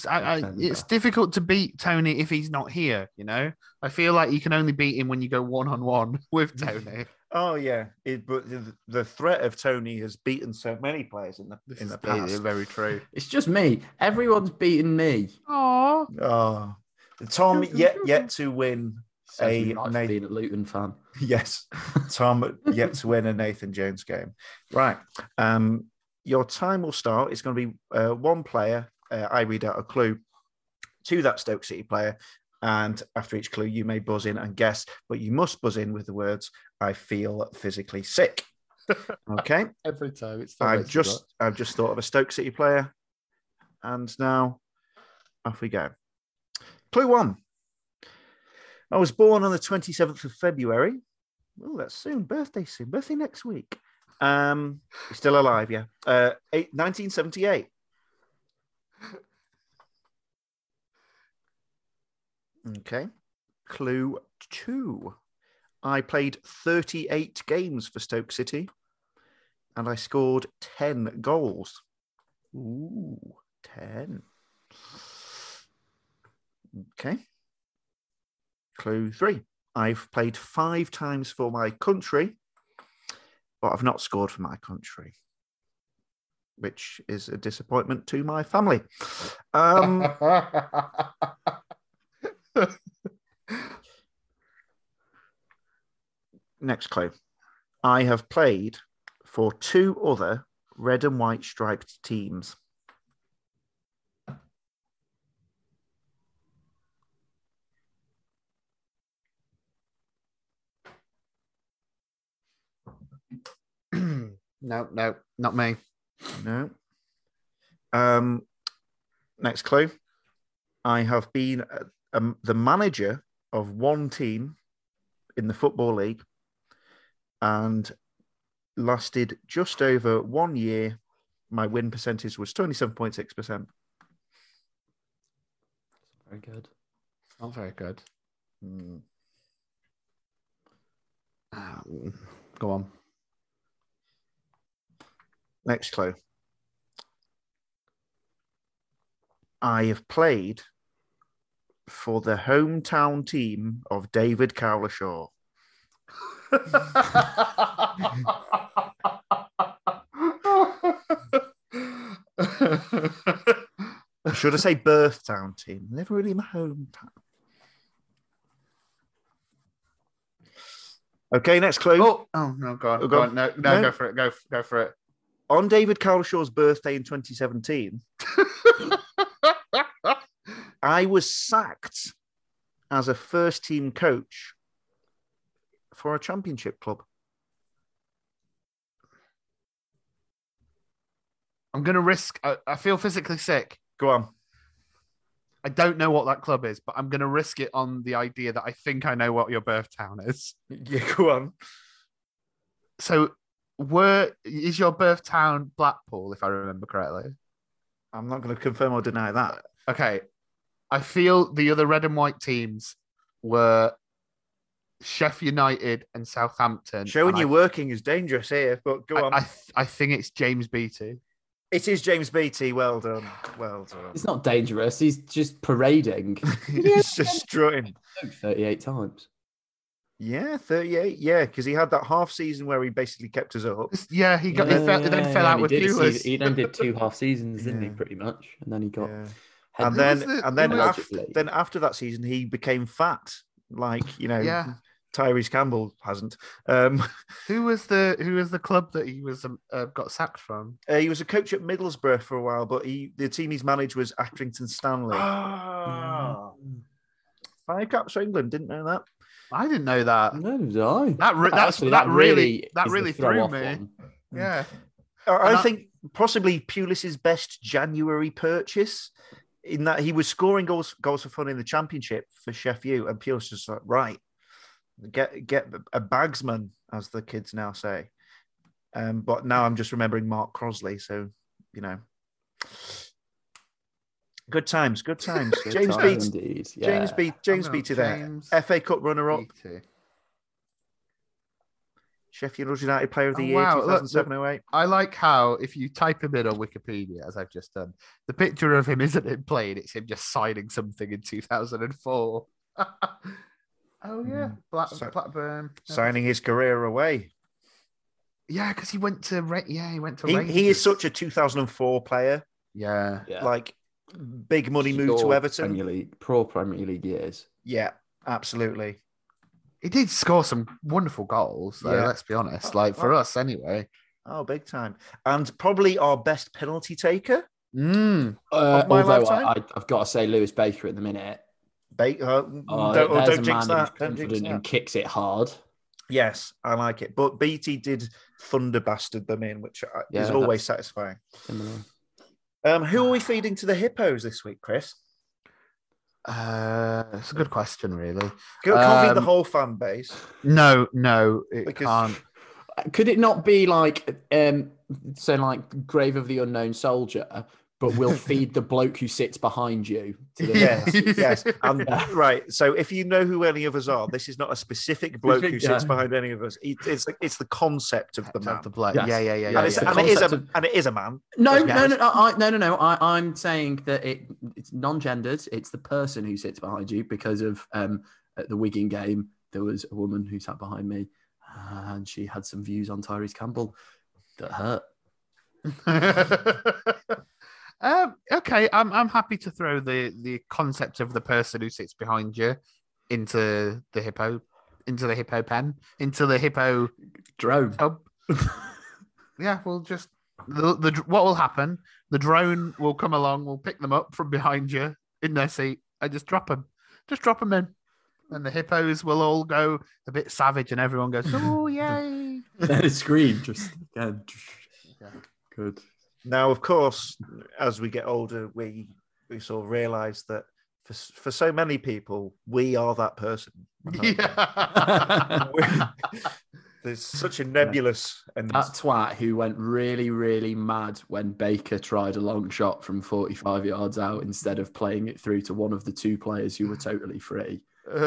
I, I, it's difficult to beat Tony if he's not here. You know, I feel like you can only beat him when you go one on one with Tony. Oh yeah, it, but the, the threat of Tony has beaten so many players in the This in the very- past. very true. It's just me. Everyone's beaten me. Oh, Oh, Tom yet yet to win. A Nathan- being a Luton fan. Yes, Tom yet to win a Nathan Jones game. Right. Um, your time will start. It's going to be uh, one player. Uh, I read out a clue to that Stoke City player. And after each clue, you may buzz in and guess, but you must buzz in with the words, I feel physically sick. Okay. every time it's. I've just I've just thought of a Stoke City player. And now off we go. Clue one. I was born on the 27th of February. Oh, that's soon. Birthday soon. Birthday next week. Um, still alive, yeah. Uh, eight, 1978. Okay. Clue two. I played 38 games for Stoke City and I scored 10 goals. Ooh, 10. Okay. Clue three. I've played five times for my country, but I've not scored for my country, which is a disappointment to my family. Um, next clue. I have played for two other red and white striped teams. No, no, not me. No. Um, next clue. I have been uh, um, the manager of one team in the Football League and lasted just over one year. My win percentage was 27.6%. Very good. Not very good. Hmm. Um, go on. Next clue. I have played for the hometown team of David Cowlishaw. Should I say birth town team? Never really my hometown. Okay, next clue. oh, oh no, go on. Oh, go go on. No, no, No. go for it. Go, go for it. On David Cowlishaw's birthday in 2017, I was sacked as a first team coach for a championship club. I'm gonna risk. I, I feel physically sick. Go on. I don't know what that club is, but I'm gonna risk it on the idea that I think I know what your birth town is. Yeah, go on. So, where is your birth town? Blackpool, if I remember correctly. I'm not going to confirm or deny that. Okay, I feel the other red and white teams were Sheffield United and Southampton. Showing and you I, working is dangerous here, but go I, on. I, th- I think it's James Beattie. it is James Beattie. Well done. Well done. It's not dangerous. He's just parading He's just strutting. 38 times. Yeah, 38. Yeah, because he had that half season where he basically kept us up. Yeah, he got he fell, he then fell out with did, he- Pulis. He, then did two half seasons, didn't he? Pretty much, and then he got. Yeah. And then, the- and then, who was- after, then after that season, he became fat, like you know, Yeah. Tyrese Campbell hasn't. Um, Who was the who was the club that he was um, uh, got sacked from? uh, he was a coach at Middlesbrough for a while, but he the team he's managed was Accrington Stanley. Ah, Five caps for England. Didn't know that. I didn't know that. No, did I? That re- that's, Actually, that, really that is the really threw me. one. Yeah, I, I I- think possibly Pulis's best January purchase. In that he was scoring goals, goals for fun in the championship for Sheffield, U. and Pulis just like right, get get a bagsman, as the kids now say. Um, but now I'm just remembering Mark Crossley, so you know, good times, good times. Good James times beat indeed. James yeah. beat James I'm beat not there. FA Cup runner up, Beattie. Sheffield United Player of the Oh, Year, wow, look, 2007-08. I like how if you type him in on Wikipedia, as I've just done, the picture of him isn't him playing; it's him just signing something in 2004. oh yeah, Mm. Black, So- Blackburn. signing his career away. Yeah, because he went to Ra- yeah, he went to. He, he is such a 2004 player, yeah. Yeah. like big money move to Everton. Premier League, pro Premier League years. Yeah, absolutely. He did score some wonderful goals, though, Yeah. let's be honest. Like for us, anyway. Oh, big time. And probably our best penalty taker. Mm. Uh, although? I, I, I've got to say, Lewis Baker at the minute. Ba- uh, Oh, don't oh, don't jinx that. Don't jinx confident and that. kicks it hard. Yes, I like it. But BT did thunder bastard them in, which uh, Yeah, is always satisfying. Similar. Um, who are we feeding to the hippos this week, Chris? Uh, it's a good question, really. Can't can't feed the Um, whole fan base. No, no, it Because- can't. Could it not be like, um, say, like Grave of the Unknown Soldier, but we'll feed the bloke who sits behind you? To the Yes, yes. And Yeah. right. So if you know who any of us are, this is not a specific bloke who sits guy. behind any of us. It, it's it's the concept of the man. Of the blood. Yes. Yeah, yeah, yeah, and, yeah. it's, yeah. and it is a of- and it is a man. No, Yes. no, no, no, I, no, no, no. I, I'm saying that it it's non-gendered. It's the person who sits behind you because of um, at the Wigan game. There was a woman who sat behind me, and she had some views on Tyrese Campbell that hurt. um, okay, I'm I'm happy to throw the the concept of the person who sits behind you into the hippo, into the hippo pen, into the hippo Drone. yeah, we'll just the, the what will happen? The drone will come along, we'll pick them up from behind you in their seat, and just drop them, just drop them in, and the hippos will all go a bit savage, and everyone goes, "Oh yay!" and a screen just again. Good. Now, of course, as we get older, we we sort of realise that for for so many people, we are that person. Yeah. There's such a nebulous and That twat who went really, really mad when Baker tried a long shot from 45 yards out instead of playing it through to one of the two players who were totally free.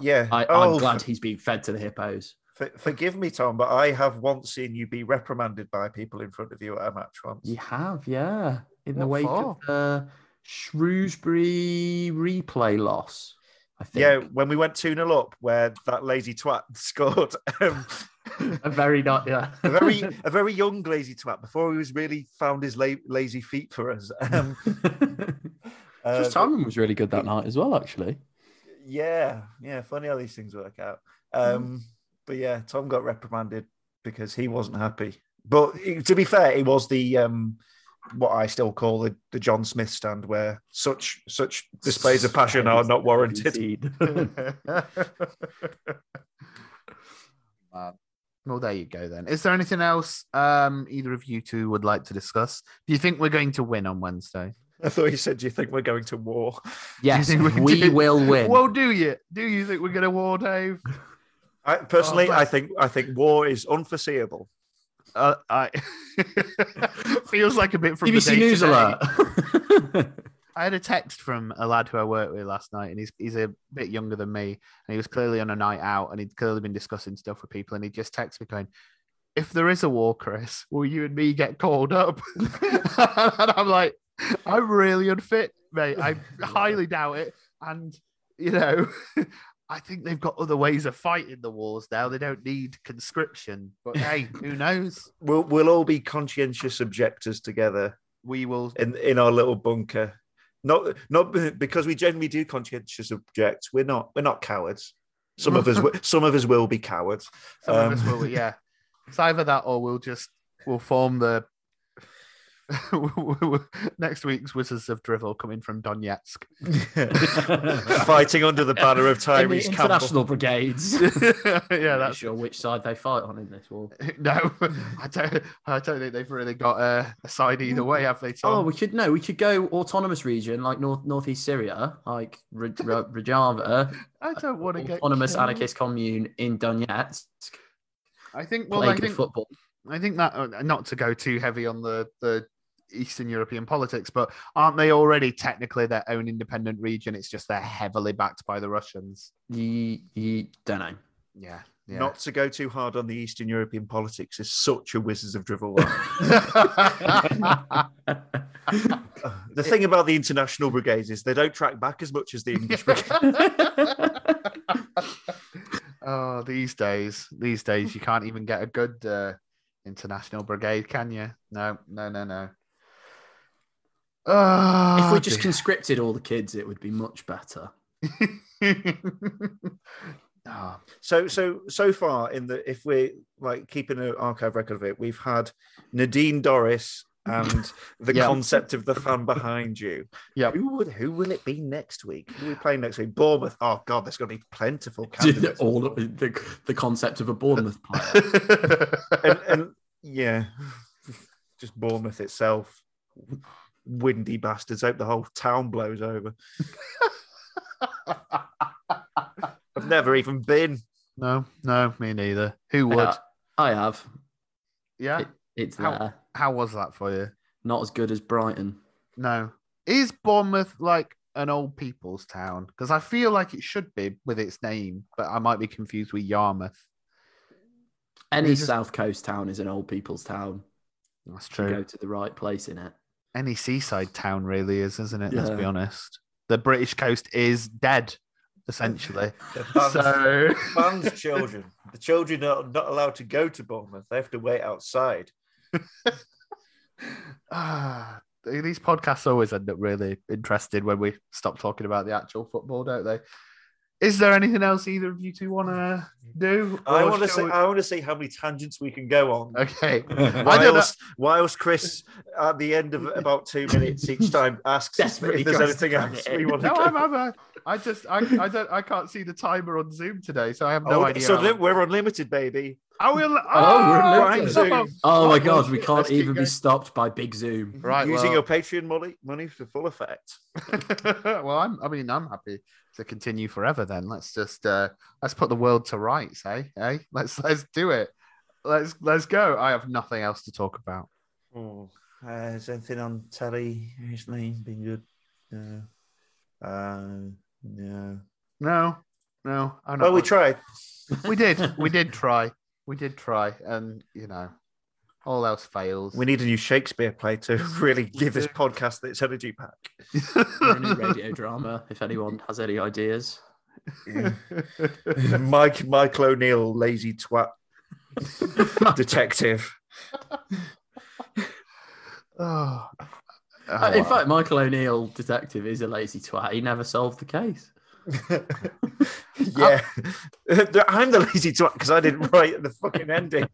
yeah. I, oh, I'm glad he's being fed to the hippos. For- forgive me, Tom, but I have once seen you be reprimanded by people in front of you at a match once. You have, yeah. In the wake for? of the Shrewsbury replay loss, I think. Yeah, when we went 2 0 up, where that lazy twat scored. Um, A very not, yeah. a very a very young lazy twat before he was really found his la- lazy feet for us. Um, uh, Just timing was really good that night as well, actually. yeah, yeah, funny how these things work out. Mm. But yeah, Tom got reprimanded because he wasn't happy. But to be fair, it was the um, what I still call the, the John Smith stand, where such such displays of passion are not warranted. Uh, well, there you go then. Is there anything else um, either of you two would like to discuss? Do you think we're going to win on Wednesday? I thought you said, "Do you think we're going to war?" yes, think we we do? will win. Well, do you? Do you think we're going to war, Dave? I personally, Oh, I think I think war is unforeseeable. Uh, I feels like a bit from the BBC day News today. alert. I had a text from a lad who I worked with last night, and he's he's a bit younger than me, and he was clearly on a night out, and he'd clearly been discussing stuff with people, and he just texted me going, "If there is a war, Chris, will you and me get called up?" and I'm like, "I'm really unfit, mate. I highly doubt it." And you know, I think they've got other ways of fighting the wars now. They don't need conscription, but hey, who knows? We'll we'll all be conscientious objectors together We will. in in our little bunker. Not not because we generally do conscientious objects. We're not we're not cowards. Some of us some of us will be cowards. Some of us Um, will, yeah. It's either that or we'll just we'll form the next week's Wizards of Drivel coming from Donetsk. Fighting under the banner of In the Tyrese Campbell. international brigades. yeah, Not that's sure which side they fight on in this war. no. I don't. I don't think they've really got a, a side either way, have they? Oh, we could no, we could go autonomous region like north northeast Syria, like Ra- Ra- Rojava, I don't want to get autonomous killed. anarchist commune in Donetsk. I think. Well, I think football. I think that uh, not to go too heavy on the the Eastern European politics, but aren't they already technically their own independent region? It's just they're heavily backed by the Russians. You, you don't know. Yeah, yeah. Not to go too hard on the Eastern European politics is such a Wizards of Drivel the thing about the international brigades is they don't track back as much as the English brigade. oh, these days, these days, you can't even get a good uh, international brigade, can you? No, no, no, no. Oh, if we just conscripted all the kids, it would be much better. Ah, So so so far in the if we're like keeping an archive record of it, we've had Nadine Dorries and the Yeah. concept of the fan behind you. Yeah. Who would who will it be next week? Who are we playing next week? Bournemouth. Oh god, there's gonna be plentiful candidates. all the, the concept of a Bournemouth player. and, and yeah, just Bournemouth itself. Windy bastards. Hope the whole town blows over. I've never even been. no, no, me neither. Who would? Yeah, I have. Yeah. It, it's How- there. How was that for you? Not as good as Brighton. No. Is Bournemouth like an old people's town? Because I feel like it should be with its name, but I might be confused with Yarmouth. Any just- South Coast town is an old people's town. That's If you true. go to the right place in it. Any seaside town really is, isn't it? Let's be honest. The British coast is dead, essentially. The fans, so fans' children. The children are not allowed to go to Bournemouth. They have to wait outside. Ah, these podcasts always end up really interested when we stop talking about the actual football, don't they? Is there anything else either of you two want to do? I want to see. we- I want to see how many tangents we can go on. Okay. I don't know. Whilst, whilst Chris, at the end of about two minutes each time, asks if there's anything else we want to No, go. I'm, I'm, uh, I just, I, I don't, I can't see the timer on Zoom today, so I have no Oh, idea. so li- we're unlimited, baby. I will. Oh, we're Prime limited. Zoom. Oh my god, we can't let's even be stopped by Big Zoom. Right, Using well- your Patreon money money to full effect. well, I'm, I mean, I'm happy to continue forever. Then let's just, uh, let's put the world to rights, eh? Hey, let's, let's do it. Let's, let's go. I have nothing else to talk about. Oh, uh, is anything on telly recently been good? No. Uh, no. No, no. I'm not Well, we tried. we did, we did try, we did try, and you know, all else fails. We need a new Shakespeare play to really give this podcast its energy pack. Or a new radio drama, if anyone has any ideas. Mike Michael O'Neill, lazy twat detective. oh. Uh, in fact, Michael O'Neill, detective, is a lazy twat. He never solved the case. yeah, I'm the lazy twat because I didn't write the fucking ending.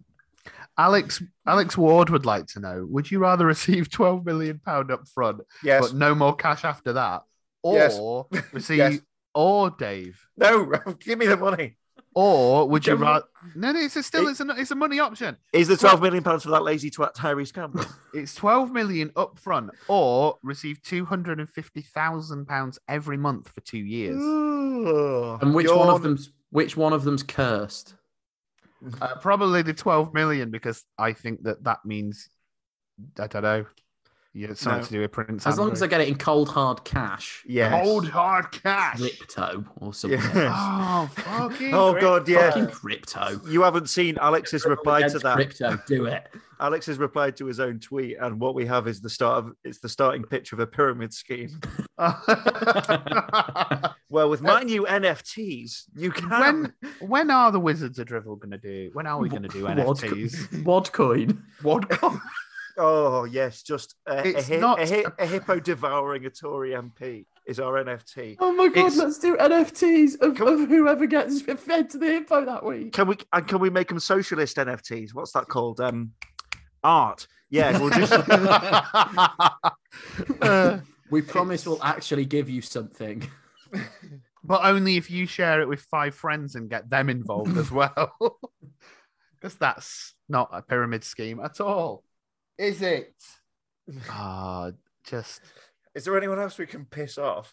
Alex Alex Ward would like to know: Would you rather receive twelve million pound up front, Yes. but no more cash after that, Yes. or receive, Yes. or Dave, No, give me the money. or would you rather? No, no, it's a still It- it's a it's a money option. Is the 12 million pounds for that lazy twat Tyrese Campbell? It's twelve million up front, or receive two hundred and fifty thousand pounds every month for two years. Ooh, And which one you're- of them's which one of them's cursed? Uh, probably the twelve million because I think that that means I don't know. Yeah, it's something No. to do with Prince. As long as I get it in cold hard cash, Yeah. cold hard cash. crypto or something. Yes. Oh fucking! Oh, God, yeah. Fucking crypto. You haven't seen Alex's reply to that. Crypto, do it. Alex has replied to his own tweet, and what we have is the start of it's the starting pitch of a pyramid scheme. Well, with my new NFTs, you can. when when are the Wizards of Drivel going to do? When are we going to do Wad- NFTs? Wodcoin. What? Oh yes, just a, a, It's hi- not- a, hi- a hippo devouring a Tory MP is our NFT. Oh my god, It's- let's do NFTs of, of whoever gets fed to the hippo that week. Can we and can we make them socialist NFTs? What's that called? Um, art. Yeah, we'll just. Uh, We promise we'll actually give you something. but only if you share it with five friends and get them involved as well. Because that's not a pyramid scheme at all, is it? Ah, just Is there anyone else we can piss off?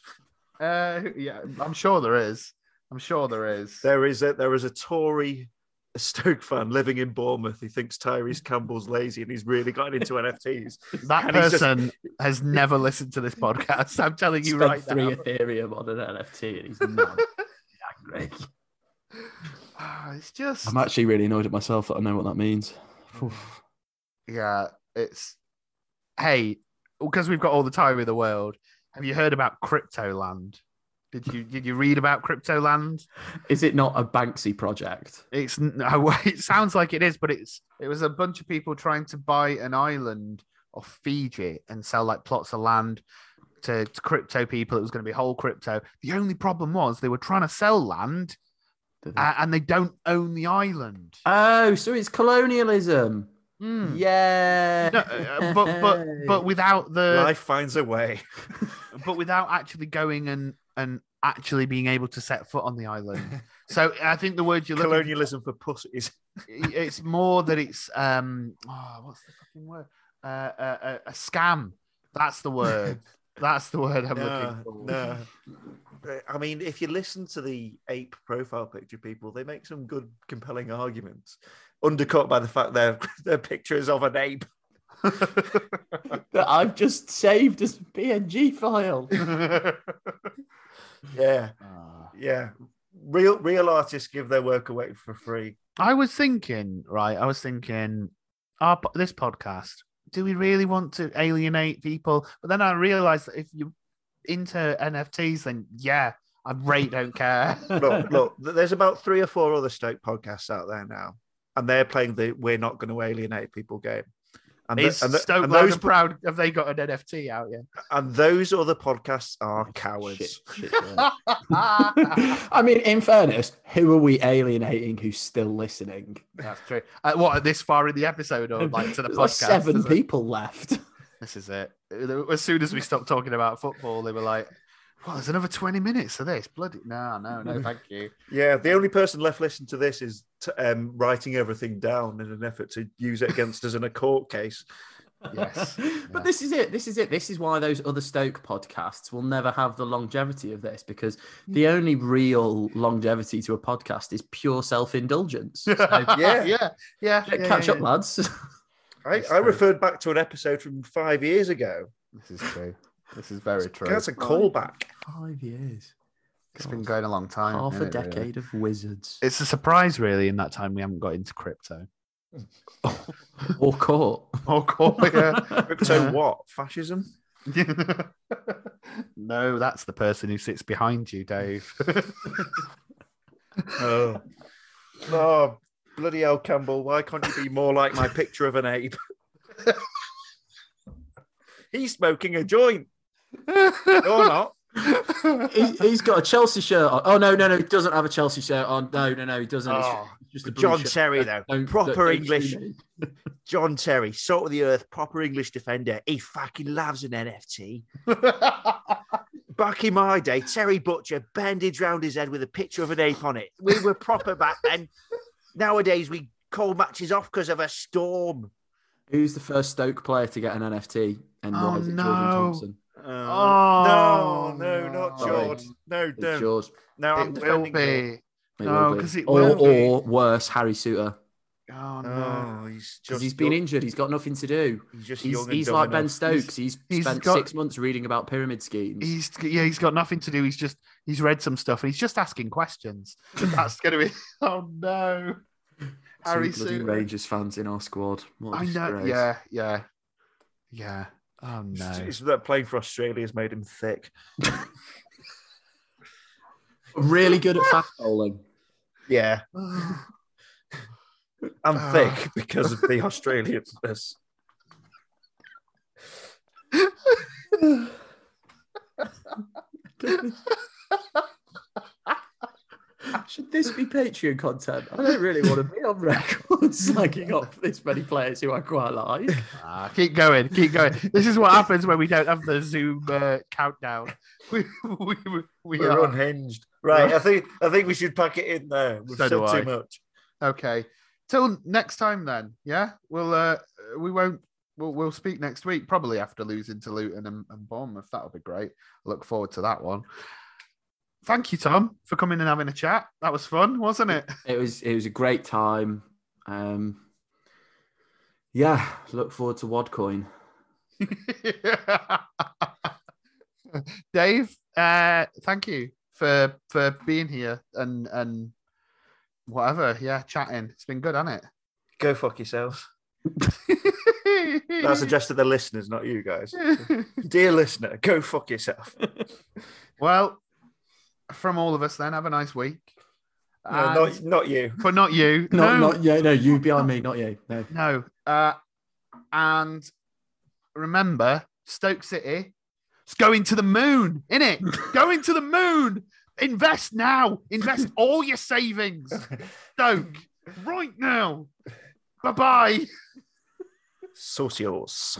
uh, yeah. I'm sure there is. I'm sure there is. There is a there is a Tory a Stoke fan living in Bournemouth who thinks Tyrese Campbell's lazy and he's really gotten into NFTs. That And he's just- person has never listened to this podcast. I'm telling you Spent right three now. Ethereum on an NFT and he's not angry. Ah, It's just I'm actually really annoyed at myself that I know what that means. Oof. yeah, it's hey, because we've got all the time in the world. Have you heard about Cryptoland? Did you did you read about Cryptoland? Is it not a Banksy project? It's no, it sounds like it is, but it's it was a bunch of people trying to buy an island off Fiji and sell like plots of land to, to crypto people. It was going to be whole crypto. The only problem was they were trying to sell land they- uh, and they don't own the island. Oh, so it's colonialism. Hmm. Yeah. No, uh, but but but without the Life finds a way. but without actually going and and actually being able to set foot on the island. So I think the word you're looking Colonialism for pussies. it's more that it's um oh, what's the fucking word uh, uh, uh, a scam that's the word that's the word i'm No, looking for no. I mean, if you listen to the ape profile picture people, they make some good, compelling arguments, undercut by the fact their their picture is of an ape. that I've just saved as a PNG file. Yeah, Ah. yeah. Real real artists give their work away for free. i was thinking right i was thinking our this podcast do we really want to alienate people but then i realized that if you're into nfts then yeah i rate don't care Look, look. There's about three or four other Stoke podcasts out there now, and they're playing the "We're not going to alienate people" game. And, th- is and, th- Stoke and those and proud have they got an nft out yet and those other podcasts are cowards. Shit, shit, yeah. I mean, in fairness, who are we alienating who's still listening? That's true. Uh, what this far in the episode, or like to the podcast? like seven is it? people left. This is it. As soon as we stopped talking about football, they were like, "Well, there's another twenty minutes of this." Bloody no, no, no, thank you. Yeah, the only person left listening to this is t- um, writing everything down in an effort to use it against us in a court case. Yes, but yeah. this is it. This is it. This is why those other Stoke podcasts will never have the longevity of this because the only real longevity to a podcast is pure self indulgence. So, Yeah. yeah, yeah. yeah, catch yeah, up, yeah. lads. I, I referred back to an episode from five years ago. This is true. This is very true. That's a callback. Five years. It's been going a long time. Half a hasn't it, really? decade of wizards. It's a surprise, really. In that time, we haven't got into crypto. or court. Oh, cool. Yeah. Crypto Yeah. what? Fascism? no, that's the person who sits behind you, Dave. Oh. oh, bloody hell, Campbell. Why can't you be more like my picture of an ape? He's smoking a joint. You're not. he, he's got a Chelsea shirt on. Oh no, no, no, he doesn't have a Chelsea shirt on. No, no, no, he doesn't. It's Oh, just a John. Terry, though. Don't- Proper don't- English. John Terry, salt of the earth, proper English defender. He fucking loves an NFT. Back in my day, Terry Butcher bandaged round his head with a picture of an ape on it. We were proper back then. Nowadays, we call matches off because of a storm. Who's the first Stoke player to get an NFT? And Oh, why is it oh, no. Jordan Thompson? Oh, no, oh, no, not. George. No, It's don't. yours. No, I'm it will be. It No, will be. 'cause it or, will be. or worse, Harry Souttar. Oh no. Oh, he's Because just he's been injured. He's got nothing to do. He's just He's, young he's dumb like Ben. Stokes. He's, he's spent got- six months reading about pyramid schemes. He's yeah, he's got nothing to do. He's just he's read some stuff and he's just asking questions. That's gonna be oh no. Two Harry bloody Souttar. Rangers fans in our squad. What a I know. disgrace. Yeah, yeah, yeah. Oh no. It's, it's that playing for Australia has made him thick. Really good at fast bowling. Yeah, I'm Ah. thick because of the Australianness. Should this be Patreon content? I don't really want to be on record slagging off this many players who I quite like. Ah, keep going, keep going. This is what happens when we don't have the Zoom uh, countdown. We we, we, we We're are unhinged. Right, I think I think we should pack it in there. We've So said do I. too much. okay. Till next time, then. Yeah, we'll uh, we won't. We'll, we'll speak next week, probably after losing to Luton and, and Bournemouth. That'll be great. Look forward to that one. Thank you, Tom, for coming and having a chat. That was fun, wasn't it? It was it was a great time. Um, yeah, look forward to Wodcoin. Dave, uh, thank you for for being here and and whatever. Yeah, chatting. It's been good, hasn't it? Go fuck yourselves. it? That's addressed to the listeners, not you guys. Dear listener, go fuck yourself. well, from all of us, then have a nice week. No, And- not, not you. but not you. Not no, not yeah, no, you behind me, not you. No. no. Uh, and remember, Stoke City, it's going to the moon, innit? going to the moon. Invest now. Invest all your savings. Stoke, right now. Bye bye. Socios.